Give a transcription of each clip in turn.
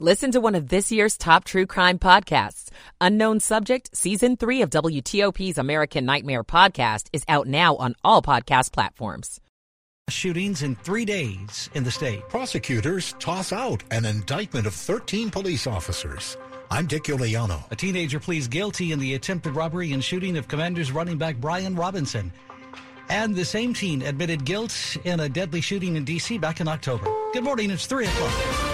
Listen to one of this year's top true crime podcasts. Unknown Subject, Season 3 of WTOP's American Nightmare podcast is out now on all podcast platforms. Shootings in three days in the state. Prosecutors toss out an indictment of 13 police officers. I'm Dick Uliano. A teenager pleads guilty in the attempted robbery and shooting of Commanders running back Brian Robinson. And the same teen admitted guilt in a deadly shooting in D.C. back in October. Good morning, it's 3 o'clock.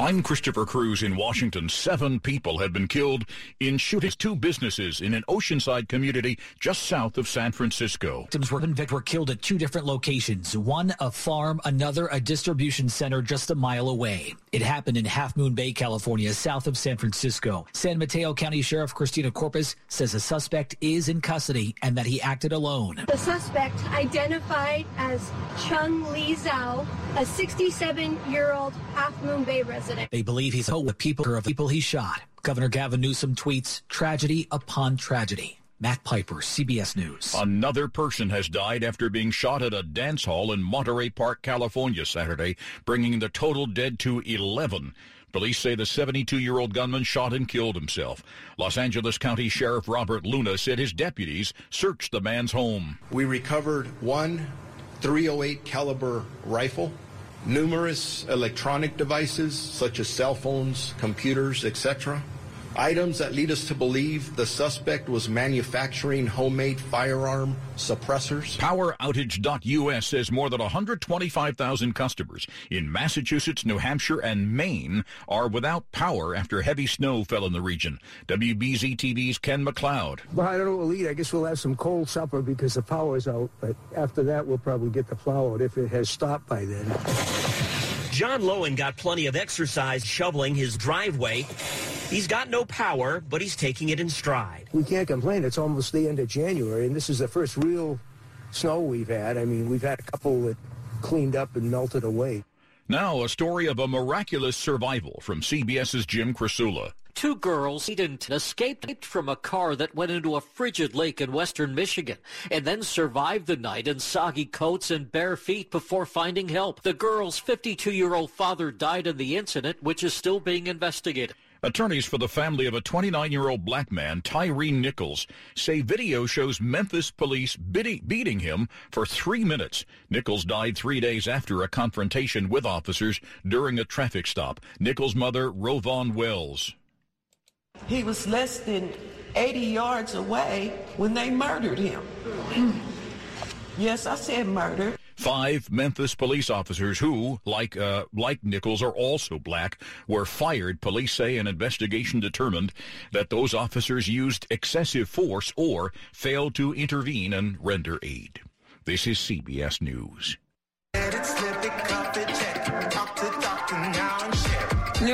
I'm Christopher Cruz in Washington. Seven people have been killed in shootings two businesses in an oceanside community just south of San Francisco. Victims were convicted were killed at two different locations. One a farm, another a distribution center just a mile away. It happened in Half Moon Bay, California, south of San Francisco. San Mateo County Sheriff Christina Corpus says the suspect is in custody and that he acted alone. The suspect identified as Chung Lee Zhao, a 67-year-old Half Moon Bay resident. They believe he's with people of people he shot. Governor Gavin Newsom tweets tragedy upon tragedy. Matt Piper, CBS News. Another person has died after being shot at a dance hall in Monterey Park, California Saturday, bringing the total dead to 11. Police say the 72-year-old gunman shot and killed himself. Los Angeles County Sheriff Robert Luna said his deputies searched the man's home. We recovered one 308 caliber rifle, numerous electronic devices such as cell phones, computers, etc. Items that lead us to believe the suspect was manufacturing homemade firearm suppressors. PowerOutage.us says more than 125,000 customers in Massachusetts, New Hampshire, and Maine are without power after heavy snow fell in the region. WBZ TV's Ken McLeod. Well, I don't know what we'll eat. I guess we'll have some cold supper because the power's out. But after that, we'll probably get the plow out if it has stopped by then. John Lowen got plenty of exercise shoveling his driveway. He's got no power, but he's taking it in stride. We can't complain. It's almost the end of January, and this is the first real snow we've had. I mean, we've had a couple that cleaned up and melted away. Now, a story of a miraculous survival from CBS's Jim Krasula. Two girls didn't escaped from a car that went into a frigid lake in western Michigan and then survived the night in soggy coats and bare feet before finding help. The girl's 52-year-old father died in the incident, which is still being investigated. Attorneys for the family of a 29-year-old black man, Tyre Nichols, say video shows Memphis police beating him for three minutes. Nichols died three days after a confrontation with officers during a traffic stop. Nichols' mother, RowVaughn Wells. He was less than 80 yards away when they murdered him. Hmm. yes, I said murder. Five Memphis police officers who, like uh, like Nichols, are also black, were fired. Police say an investigation determined that those officers used excessive force or failed to intervene and render aid. This is CBS News.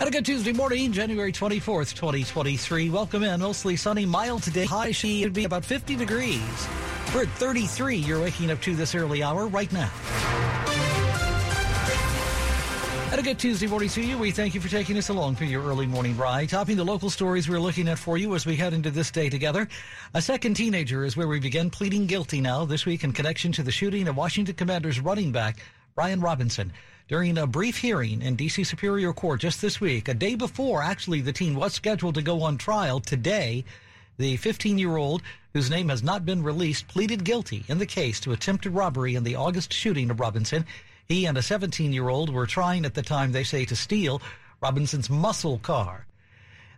And a good Tuesday morning, January 24th, 2023. Welcome in. Mostly sunny, mild today. High she would be about 50 degrees. We're at 33. You're waking up to this early hour right now. And a good Tuesday morning to you. We thank you for taking us along for your early morning ride. Topping the local stories we're looking at for you as we head into this day together. A second teenager is where we begin pleading guilty now this week in connection to the shooting of Washington Commanders running back Brian Robinson during a brief hearing in D.C. Superior Court just this week, a day before actually the teen was scheduled to go on trial today. The 15 year old, whose name has not been released, pleaded guilty in the case to attempted robbery in the August shooting of Robinson. He and a 17 year old were trying at the time, they say, to steal Robinson's muscle car.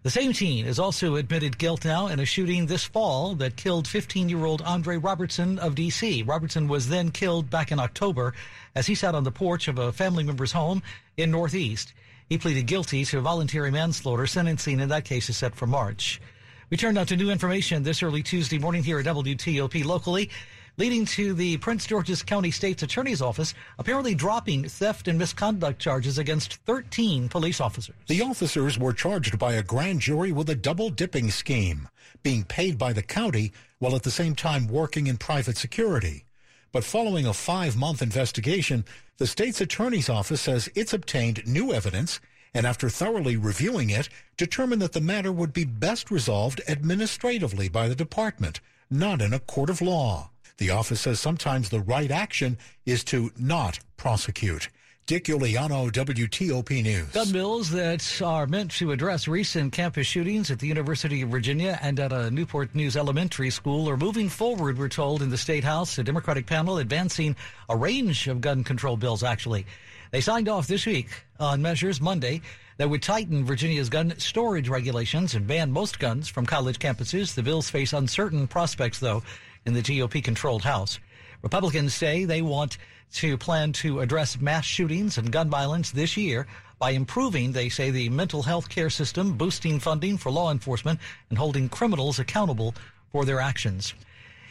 The same teen has also admitted guilt now in a shooting this fall that killed 15 year old Andre Robertson of D.C. Robertson was then killed back in October as he sat on the porch of a family member's home in Northeast. He pleaded guilty to voluntary manslaughter. Sentencing in that case is set for March. We turn now to new information this early Tuesday morning here at WTOP locally. Leading to the Prince George's County State's Attorney's Office apparently dropping theft and misconduct charges against 13 police officers. The officers were charged by a grand jury with a double dipping scheme, being paid by the county while at the same time working in private security. But following a five month investigation, the state's attorney's office says it's obtained new evidence and after thoroughly reviewing it, determined that the matter would be best resolved administratively by the department, not in a court of law. The office says sometimes the right action is to not prosecute. Dick Uliano, WTOP News. Gun bills that are meant to address recent campus shootings at the University of Virginia and at a Newport News elementary school are moving forward, we're told, in the State House. A Democratic panel advancing a range of gun control bills, actually. They signed off this week on measures Monday that would tighten Virginia's gun storage regulations and ban most guns from college campuses. The bills face uncertain prospects, though, in the GOP controlled House. Republicans say they want to plan to address mass shootings and gun violence this year by improving, they say, the mental health care system, boosting funding for law enforcement, and holding criminals accountable for their actions.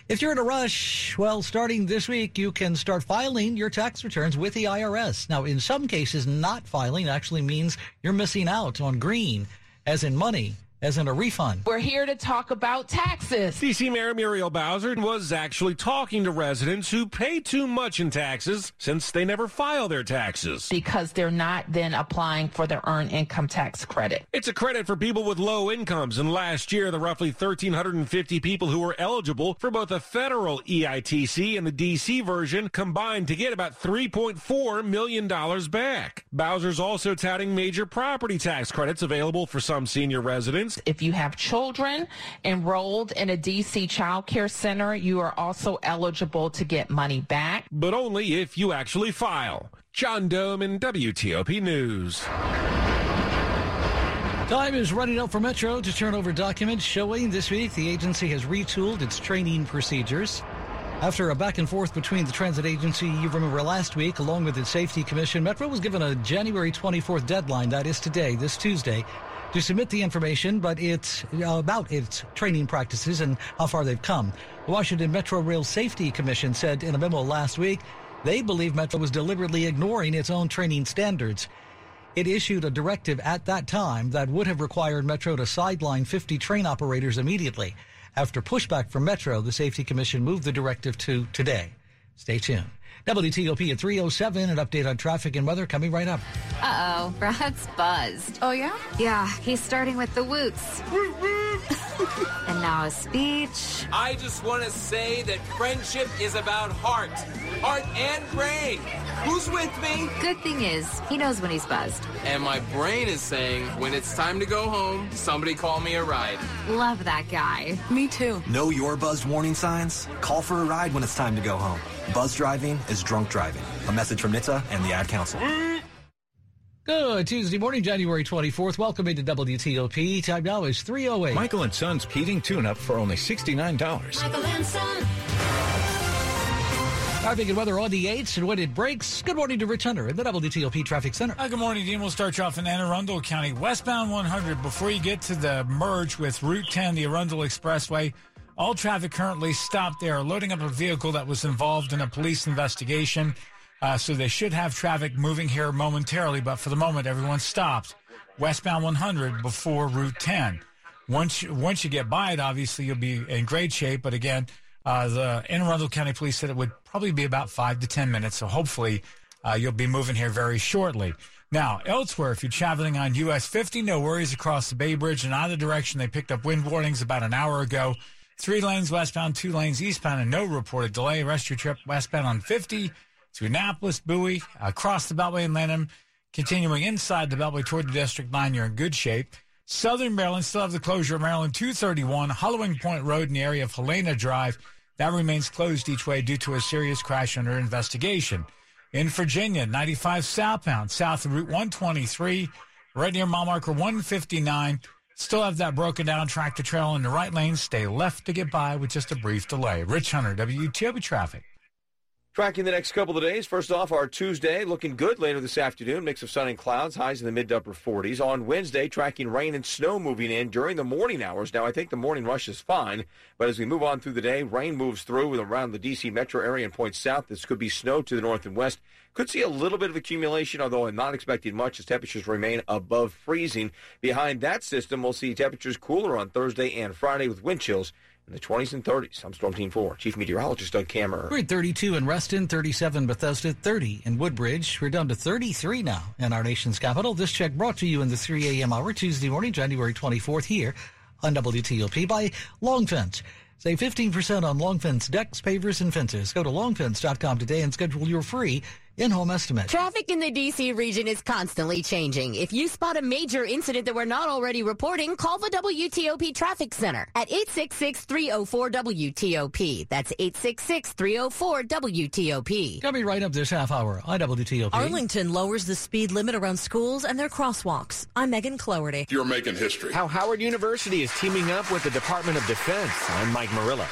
If you're in a rush, well, starting this week, you can start filing your tax returns with the IRS. Now, in some cases, not filing actually means you're missing out on green, as in money as in a refund. We're here to talk about taxes. DC Mayor Muriel Bowser was actually talking to residents who pay too much in taxes since they never file their taxes. Because they're not then applying for their earned income tax credit. It's a credit for people with low incomes, and last year, the roughly 1,350 people who were eligible for both the federal EITC and the DC version combined to get about $3.4 million back. Bowser's also touting major property tax credits available for some senior residents if you have children enrolled in a DC child care center, you are also eligible to get money back. But only if you actually file. John Domen WTOP News. Time is running out for Metro to turn over documents showing this week the agency has retooled its training procedures. After a back and forth between the transit agency, you remember last week, along with its safety commission, Metro was given a January 24th deadline, that is today, this Tuesday, to submit the information, but it's uh, about its training practices and how far they've come. The Washington Metrorail Safety Commission said in a memo last week they believe Metro was deliberately ignoring its own training standards. It issued a directive at that time that would have required Metro to sideline 50 train operators immediately. After pushback from Metro, the Safety Commission moved the directive to today. Stay tuned. WTOP at 307, an update on traffic and weather coming right up. Uh-oh, Brad's buzzed. Oh, yeah? Yeah, he's starting with the woots. and now a speech. I just want to say that friendship is about heart. Heart and brain. Who's with me? Good thing is, he knows when he's buzzed. And my brain is saying, when it's time to go home, somebody call me a ride. Love that guy. Me too. Know your buzzed warning signs? Call for a ride when it's time to go home. Buzz driving is drunk driving. A message from NHTSA and the Ad Council. Good Tuesday morning, January 24th. Welcome into WTOP. Time now is 308. Michael and Son's heating tune-up for only $69. Michael and Son. Traffic and weather on the 8s and when it breaks. Good morning to Rich Hunter in the WTOP Traffic Center. Uh, good morning, Dean. We'll start you off in Anne Arundel County. Westbound 100, before you get to the merge with Route 10, the Arundel Expressway, all traffic currently stopped. They are loading up a vehicle that was involved in a police investigation. Uh, so they should have traffic moving here momentarily, but for the moment, everyone's stopped. Westbound 100 before Route 10. Once you, once you get by it, obviously you'll be in great shape. But again, uh, the Anne Arundel County Police said it would probably be about five to 10 minutes. So hopefully uh, you'll be moving here very shortly. Now, elsewhere, if you're traveling on US 50, no worries across the Bay Bridge in either direction. They picked up wind warnings about an hour ago. Three lanes westbound, two lanes eastbound, and no reported delay. Rest your trip westbound on 50 to Annapolis, Bowie, across the Beltway in Lanham. Continuing inside the Beltway toward the District Line, you're in good shape. Southern Maryland still have the closure of Maryland 231, Hallowing Point Road in the area of Helena Drive. That remains closed each way due to a serious crash under investigation. In Virginia, 95 southbound, south of Route 123, right near mile marker 159. Still have that broken down tractor trail in the right lane. Stay left to get by with just a brief delay. Rich Hunter, WTOP Traffic. Tracking the next couple of days. First off, our Tuesday looking good later this afternoon. Mix of sun and clouds, highs in the mid to upper 40s. On Wednesday, tracking rain and snow moving in during the morning hours. Now, I think the morning rush is fine, but as we move on through the day, rain moves through around the D.C. metro area and points south. This could be snow to the north and west. Could see a little bit of accumulation, although I'm not expecting much as temperatures remain above freezing. Behind that system, we'll see temperatures cooler on Thursday and Friday with wind chills in the 20s and 30s. I'm Storm Team 4, Chief Meteorologist Doug Kammerer. We're at 32 in Reston, 37 Bethesda, 30 in Woodbridge. We're down to 33 now in our nation's capital. This check brought to you in the 3 a.m. hour Tuesday morning, January 24th here on WTOP by Long Fence. Save 15% on Long Fence decks, pavers, and fences. Go to longfence.com today and schedule your free in-home estimate. Traffic in the D.C. region is constantly changing. If you spot a major incident that we're not already reporting, call the WTOP Traffic Center at 866-304-WTOP. That's 866-304-WTOP. Coming right up this half hour on WTOP. Arlington lowers the speed limit around schools and their crosswalks. I'm Megan Cloherty. You're making history. How Howard University is teaming up with the Department of Defense. I'm Mike Murillo.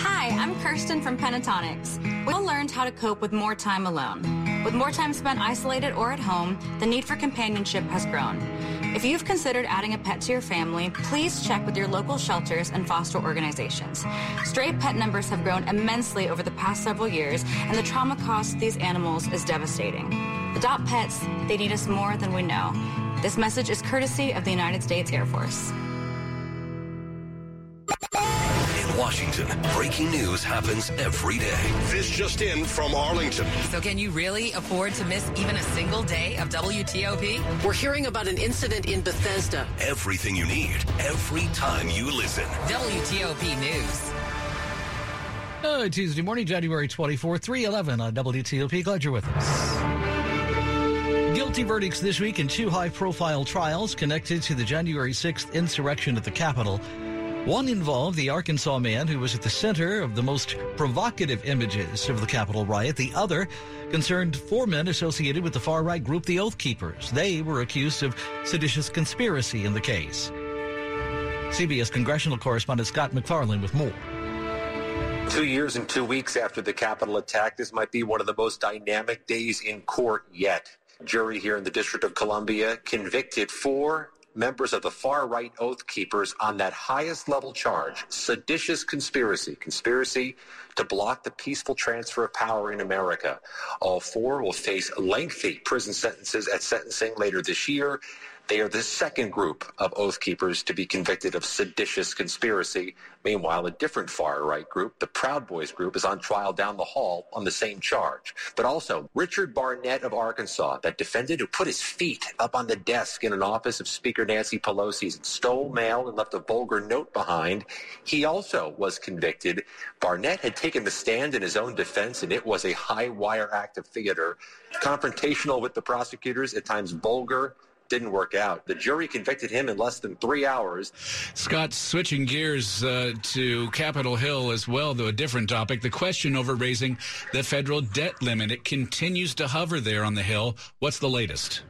Hi, I'm Kirstin from Pentatonix. We all learned how to cope with more time alone. With more time spent isolated or at home, the need for companionship has grown. If you've considered adding a pet to your family, please check with your local shelters and foster organizations. Stray pet numbers have grown immensely over the past several years, and the trauma caused to these animals is devastating. Adopt pets, they need us more than we know. This message is courtesy of the United States Air Force. Washington, breaking news happens every day. This just in from Arlington. So, can you really afford to miss even a single day of WTOP? We're hearing about an incident in Bethesda. Everything you need, every time you listen. WTOP News. Uh, Tuesday morning, January 24, 311 on WTOP. Glad you're with us. Guilty verdicts this week in two high profile trials connected to the January 6th insurrection at the Capitol. One involved the Arkansas man who was at the center of the most provocative images of the Capitol riot. The other concerned four men associated with the far right group, the Oath Keepers. They were accused of seditious conspiracy in the case. CBS congressional correspondent Scott MacFarlane with more. Two years and two weeks after the Capitol attack, this might be one of the most dynamic days in court yet. Jury here in the District of Columbia convicted four members of the far right Oath Keepers on that highest level charge, seditious conspiracy, conspiracy to block the peaceful transfer of power in America. All four will face lengthy prison sentences at sentencing later this year. They are the second group of Oath Keepers to be convicted of seditious conspiracy. Meanwhile, a different far-right group, the Proud Boys group, is on trial down the hall on the same charge. But also, Richard Barnett of Arkansas, that defendant who put his feet up on the desk in an office of Speaker Nancy Pelosi's and stole mail and left a vulgar note behind, he also was convicted. Barnett had taken the stand in his own defense, and it was a high-wire act of theater, confrontational with the prosecutors, at times vulgar, didn't work out. The jury convicted him in less than three hours. Scott, switching gears uh, to Capitol Hill as well, though a different topic. The question over raising the federal debt limit. It continues to hover there on the Hill. What's the latest?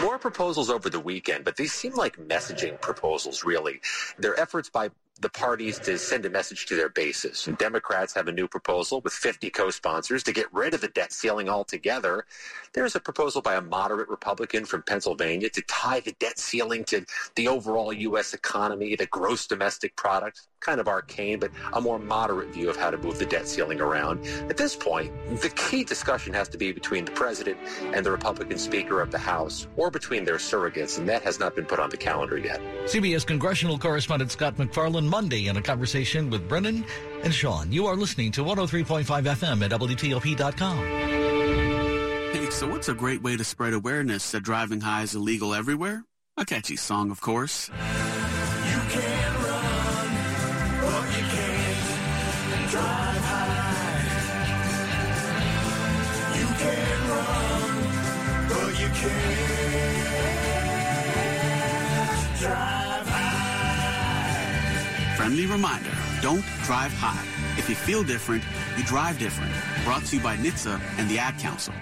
More proposals over the weekend, but these seem like messaging proposals, really. They're efforts by the parties to send a message to their bases. And Democrats have a new proposal with 50 co-sponsors to get rid of the debt ceiling altogether. There's a proposal by a moderate Republican from Pennsylvania to tie the debt ceiling to the overall U.S. economy, the gross domestic product. Kind of arcane, but a more moderate view of how to move the debt ceiling around. At this point, the key discussion has to be between the president and the Republican Speaker of the House, or between their surrogates, and that has not been put on the calendar yet. CBS congressional correspondent Scott MacFarlane Monday in a conversation with Brennan and Sean. You are listening to 103.5 FM at WTOP.com. Hey, so what's a great way to spread awareness that driving high is illegal everywhere? A catchy song, of course. Friendly reminder, don't drive high. If you feel different, you drive different. Brought to you by NHTSA and the Ad Council.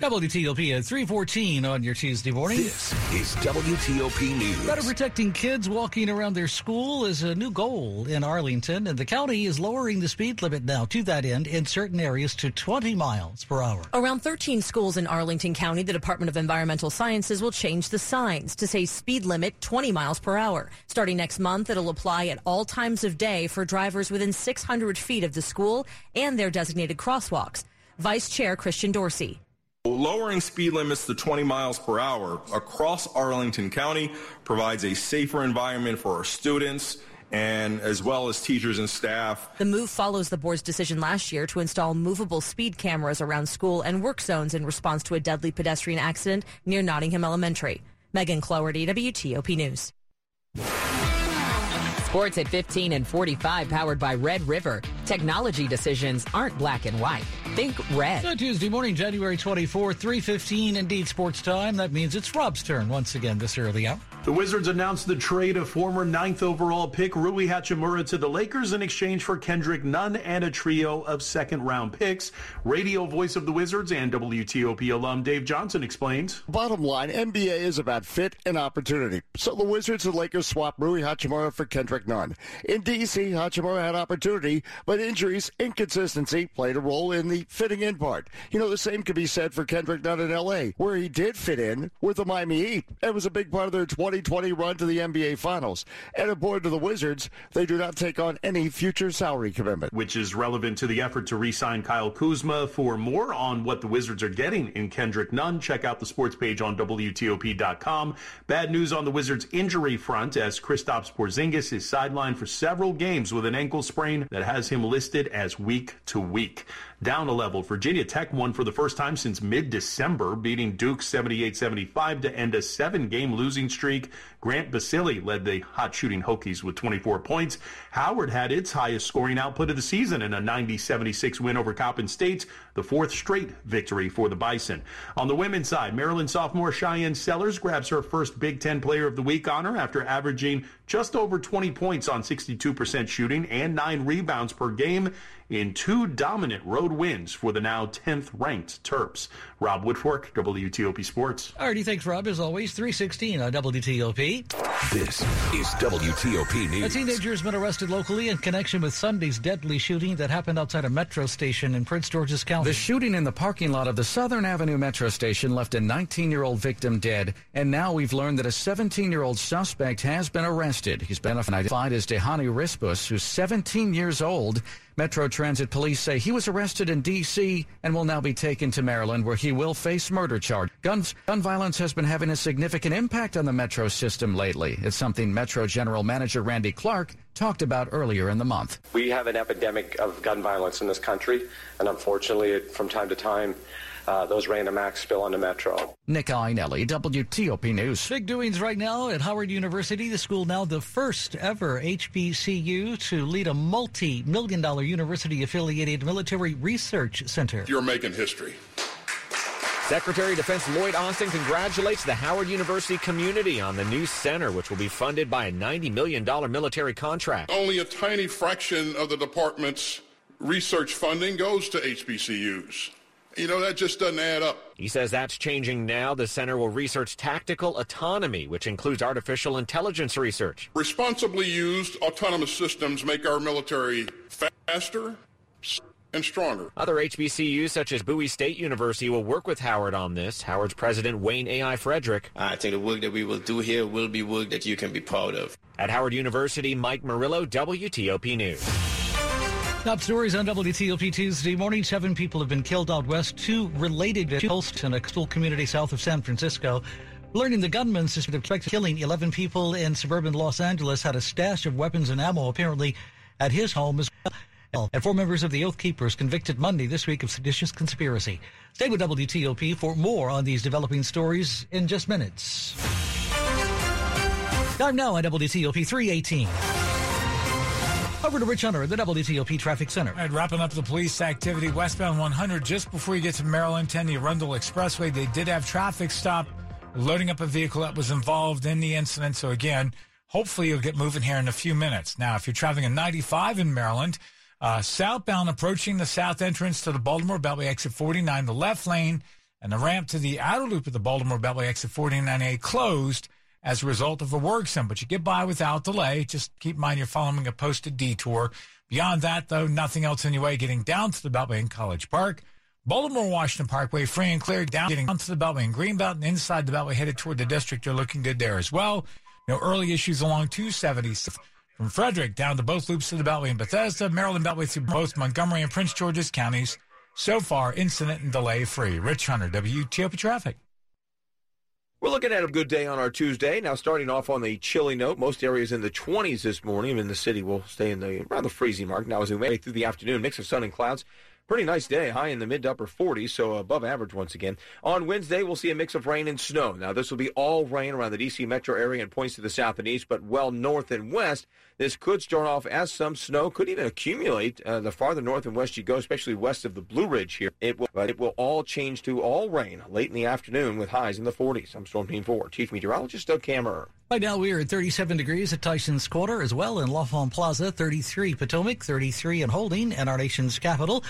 WTOP at 314 on your Tuesday morning. This is WTOP News. Better protecting kids walking around their school is a new goal in Arlington, and the county is lowering the speed limit now to that end in certain areas to 20 miles per hour. Around 13 schools in Arlington County, the Department of Environmental Services will change the signs to say speed limit 20 miles per hour. Starting next month, it'll apply at all times of day for drivers within 600 feet of the school and their designated crosswalks. Vice Chair Christian Dorsey. Lowering speed limits to 20 miles per hour across Arlington County provides a safer environment for our students and as well as teachers and staff. The move follows the board's decision last year to install movable speed cameras around school and work zones in response to a deadly pedestrian accident near Nottingham Elementary. Megan Cloherty, WTOP News. Sports at 15 and 45, powered by Red River. Technology decisions aren't black and white. Think red. Tuesday morning, January 24, 315, indeed sports time. That means it's Rob's turn once again this early hour. The Wizards announced the trade of former ninth overall pick Rui Hachimura to the Lakers in exchange for Kendrick Nunn and a trio of second round picks. Radio voice of the Wizards and WTOP alum Dave Johnson explains. Bottom line, NBA is about fit and opportunity. So the Wizards and Lakers swapped Rui Hachimura for Kendrick Nunn. In DC, Hachimura had opportunity, but injuries, inconsistency played a role in the fitting in part. You know, the same could be said for Kendrick Nunn in LA, where he did fit in with the Miami Heat. It was a big part of their 20 2020 run to the NBA Finals. And aboard to the Wizards, they do not take on any future salary commitment. Which is relevant to the effort to re sign Kyle Kuzma. For more on what the Wizards are getting in Kendrick Nunn, check out the sports page on WTOP.com. Bad news on the Wizards' injury front as Kristaps Porzingis is sidelined for several games with an ankle sprain that has him listed as week to week down a level. Virginia Tech won for the first time since mid December, beating Duke 78 75 to end a seven game losing streak. Grant Basile led the hot shooting Hokies with 24 points. Howard had its highest scoring output of the season in a 90 76 win over Coppin State, the fourth straight victory for the Bison. On the women's side, Maryland sophomore Shyanne Sellers grabs her first Big Ten Player of the Week honor after averaging just over 20 points on 62% shooting and nine rebounds per game in two dominant road wins for the now 10th ranked Terps. Rob Woodfork, WTOP Sports. Alrighty, thanks, Rob. As always, 316 on WTOP. This is WTOP News. A teenager has been arrested locally in connection with Sunday's deadly shooting that happened outside a metro station in Prince George's County. The shooting in the parking lot of the Southern Avenue metro station left a 19 year old victim dead, and now we've learned that a 17 year old suspect has been arrested. He's been identified as Dehani Rispus, who's 17 years old. Metro Transit police say he was arrested in D.C. and will now be taken to Maryland, where he will face murder charge. Guns, gun violence has been having a significant impact on the Metro system lately. It's something Metro General Manager Randy Clark talked about earlier in the month. We have an epidemic of gun violence in this country, and unfortunately, from time to time, uh, those random acts spill onto Metro. Nick Iannelli, WTOP News. Big doings right now at Howard University. The school now the first ever HBCU to lead a multi-million dollar university-affiliated military research center. You're making history. Secretary of Defense Lloyd Austin congratulates the Howard University community on the new center, which will be funded by a $90 million military contract. Only a tiny fraction of the department's research funding goes to HBCUs. You know, that just doesn't add up. He says that's changing now. The center will research tactical autonomy, which includes artificial intelligence research. Responsibly used autonomous systems make our military faster and stronger. Other HBCUs, such as Bowie State University, will work with Howard on this. Howard's president, Wayne A.I. Frederick. I think the work that we will do here will be work that you can be proud of. At Howard University, Mike Murillo, WTOP News. Top stories on WTOP Tuesday morning. Seven people have been killed out west. Two related to in a school community south of San Francisco. Learning the gunman suspected of killing 11 people in suburban Los Angeles had a stash of weapons and ammo apparently at his home as well. And four members of the Oath Keepers convicted Monday this week of seditious conspiracy. Stay with WTOP for more on these developing stories in just minutes. Time now on WTOP 318. Over to Rich Hunter at the WTOP Traffic Center. All right, wrapping up the police activity westbound 100 just before you get to Maryland 10, the Arundel Expressway. They did have traffic stop loading up a vehicle that was involved in the incident. So again, hopefully you'll get moving here in a few minutes. Now, if you're traveling a 95 in Maryland, uh, southbound approaching the south entrance to the Baltimore Beltway exit 49, the left lane and the ramp to the outer loop of the Baltimore Beltway exit 49A closed as a result of a work zone. But you get by without delay. Just keep in mind you're following a posted detour. Beyond that, though, nothing else in your way getting down to the Beltway in College Park. Baltimore Washington Parkway, free and clear, down getting onto the Beltway in Greenbelt and inside the Beltway headed toward the district. You're looking good there as well. No early issues along 270 from Frederick down to both loops of the Beltway in Bethesda, Maryland Beltway through both Montgomery and Prince George's counties. So far, incident and delay free. Rich Hunter, WTOP Traffic. We're looking at a good day on our Tuesday. Now, starting off on the chilly note, most areas in the 20s this morning. Even the city will stay in the the freezing mark. Now, as we make through the afternoon, mix of sun and clouds. Pretty nice day, high in the mid to upper 40s, so above average once again. On Wednesday, we'll see a mix of rain and snow. Now, this will be all rain around the D.C. metro area and points to the south and east, but well north and west. This could start off as some snow, could even accumulate uh, the farther north and west you go, especially west of the Blue Ridge here. It will, but it will all change to all rain late in the afternoon with highs in the 40s. I'm Storm Team 4, Chief Meteorologist Doug Kammerer. Right now we are at 37 degrees at Tyson's Corner as well in L'Enfant Plaza, 33 Potomac, 33 in Holding, and our nation's capital.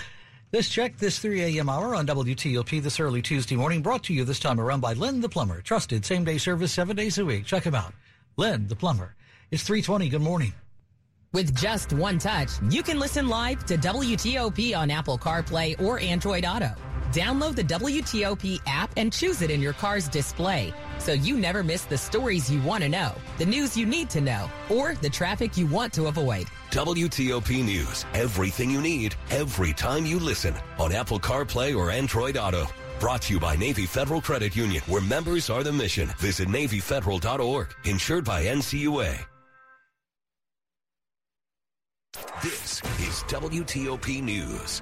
This check, this 3 a.m. hour on WTOP this early Tuesday morning, brought to you this time around by Len the Plumber. Trusted same day service seven days a week. Check him out. Len the Plumber. It's 320. Good morning. With just one touch, you can listen live to WTOP on Apple CarPlay or Android Auto. Download the WTOP app and choose it in your car's display so you never miss the stories you want to know, the news you need to know, or the traffic you want to avoid. WTOP News. Everything you need, every time you listen on Apple CarPlay or Android Auto. Brought to you by Navy Federal Credit Union, where members are the mission. Visit NavyFederal.org. Insured by NCUA. This is WTOP News.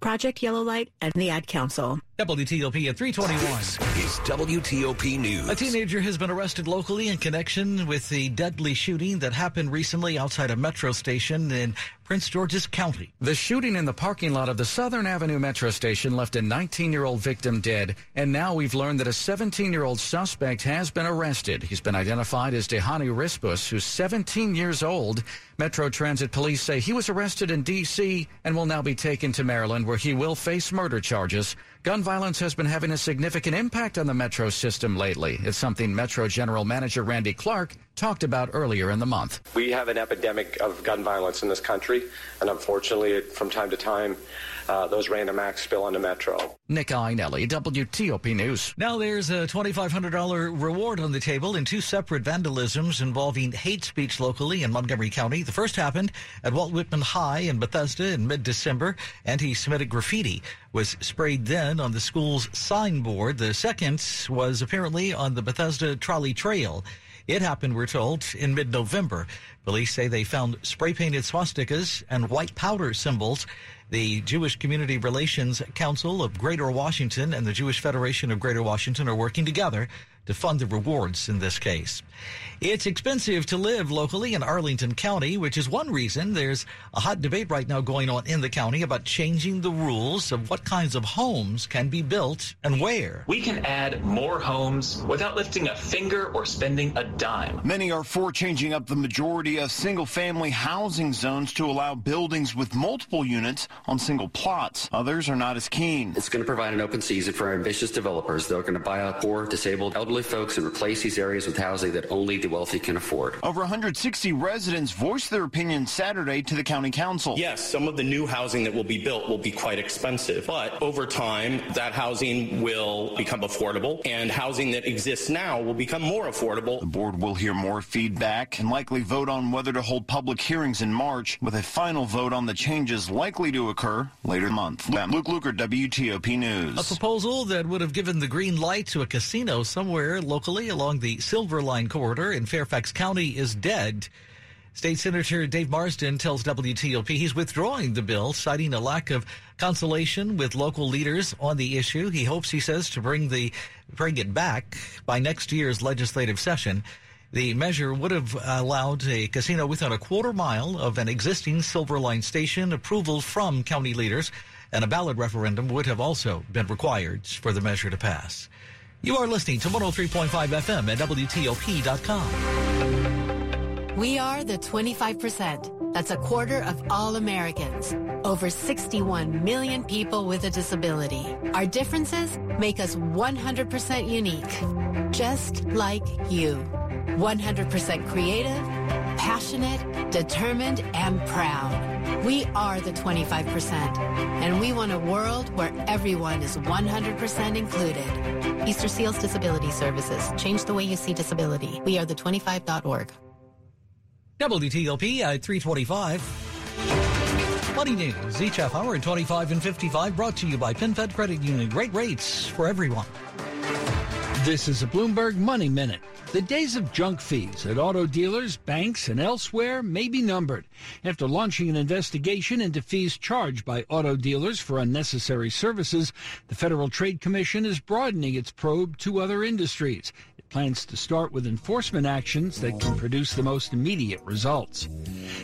Project Yellow Light, and the Ad Council. WTOP at 321. This is WTOP News. A teenager has been arrested locally in connection with the deadly shooting that happened recently outside a metro station in Prince George's County. The shooting in the parking lot of the Southern Avenue metro station left a 19-year-old victim dead, and now we've learned that a 17-year-old suspect has been arrested. He's been identified as Dehani Rispus, who's 17 years old. Metro Transit Police say he was arrested in D.C. and will now be taken to Maryland, where he will face murder charges. Gun violence has been having a significant impact on the Metro system lately. It's something Metro General Manager Randy Clark talked about earlier in the month. We have an epidemic of gun violence in this country, and unfortunately, from time to time, uh, those random acts spill onto Metro. Nick Iannelli, WTOP News. Now there's a $2,500 reward on the table in two separate vandalisms involving hate speech locally in Montgomery County. The first happened at Walt Whitman High in Bethesda in mid-December. Anti-Semitic graffiti was sprayed then on the school's signboard. The second was apparently on the Bethesda Trolley Trail. It happened, we're told, in mid-November. Police say they found spray-painted swastikas and white powder symbols. The Jewish Community Relations Council of Greater Washington and the Jewish Federation of Greater Washington are working together to fund the rewards in this case. It's expensive to live locally in Arlington County, which is one reason there's a hot debate right now going on in the county about changing the rules of what kinds of homes can be built and where. We can add more homes without lifting a finger or spending a dime. Many are for changing up the majority of single family housing zones to allow buildings with multiple units on single plots. Others are not as keen. It's going to provide an open season for ambitious developers that are going to buy out poor, disabled, elderly folks and replace these areas with housing that only the wealthy can afford. Over 160 residents voiced their opinion Saturday to the county council. Yes, some of the new housing that will be built will be quite expensive, but over time, that housing will become affordable, and housing that exists now will become more affordable. The board will hear more feedback and likely vote on whether to hold public hearings in March, with a final vote on the changes likely to occur later month. Luke Lukert, WTOP News. A proposal that would have given the green light to a casino somewhere locally along the Silver Line corridor in Fairfax County is dead. State Senator Dave Marsden tells WTOP he's withdrawing the bill, citing a lack of consultation with local leaders on the issue. He hopes, he says, to bring the bring it back by next year's legislative session. The measure would have allowed a casino within a quarter mile of an existing Silverline station approval from county leaders, and a ballot referendum would have also been required for the measure to pass. You are listening to 103.5 FM at WTOP.com. We are the 25%. That's a quarter of all Americans. Over 61 million people with a disability. Our differences make us 100% unique. Just like you. 100% creative, passionate, determined, and proud. We are the 25%, and we want a world where everyone is 100% included. Easter Seals Disability Services. Change the way you see disability. We are the 25.org. WTOP at 325. Money news each half hour at 25 and 55 brought to you by PenFed Credit Union. Great rates for everyone. This is a Bloomberg Money Minute. The days of junk fees at auto dealers, banks, and elsewhere may be numbered. After launching an investigation into fees charged by auto dealers for unnecessary services, the Federal Trade Commission is broadening its probe to other industries plans to start with enforcement actions that can produce the most immediate results.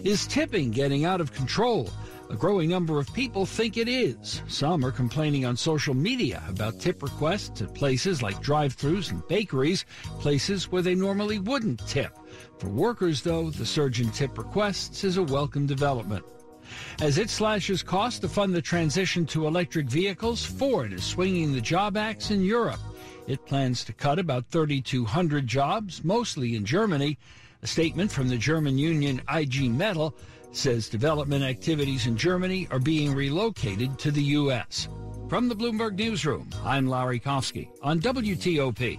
Is tipping getting out of control? A growing number of people think it is. Some are complaining on social media about tip requests at places like drive throughs and bakeries, places where they normally wouldn't tip. For workers, though, the surge in tip requests is a welcome development. As it slashes costs to fund the transition to electric vehicles, Ford is swinging the job axe in Europe. It plans to cut about 3,200 jobs, mostly in Germany. A statement from the German union IG Metall says development activities in Germany are being relocated to the U.S. From the Bloomberg Newsroom, I'm Larry Kofsky on WTOP.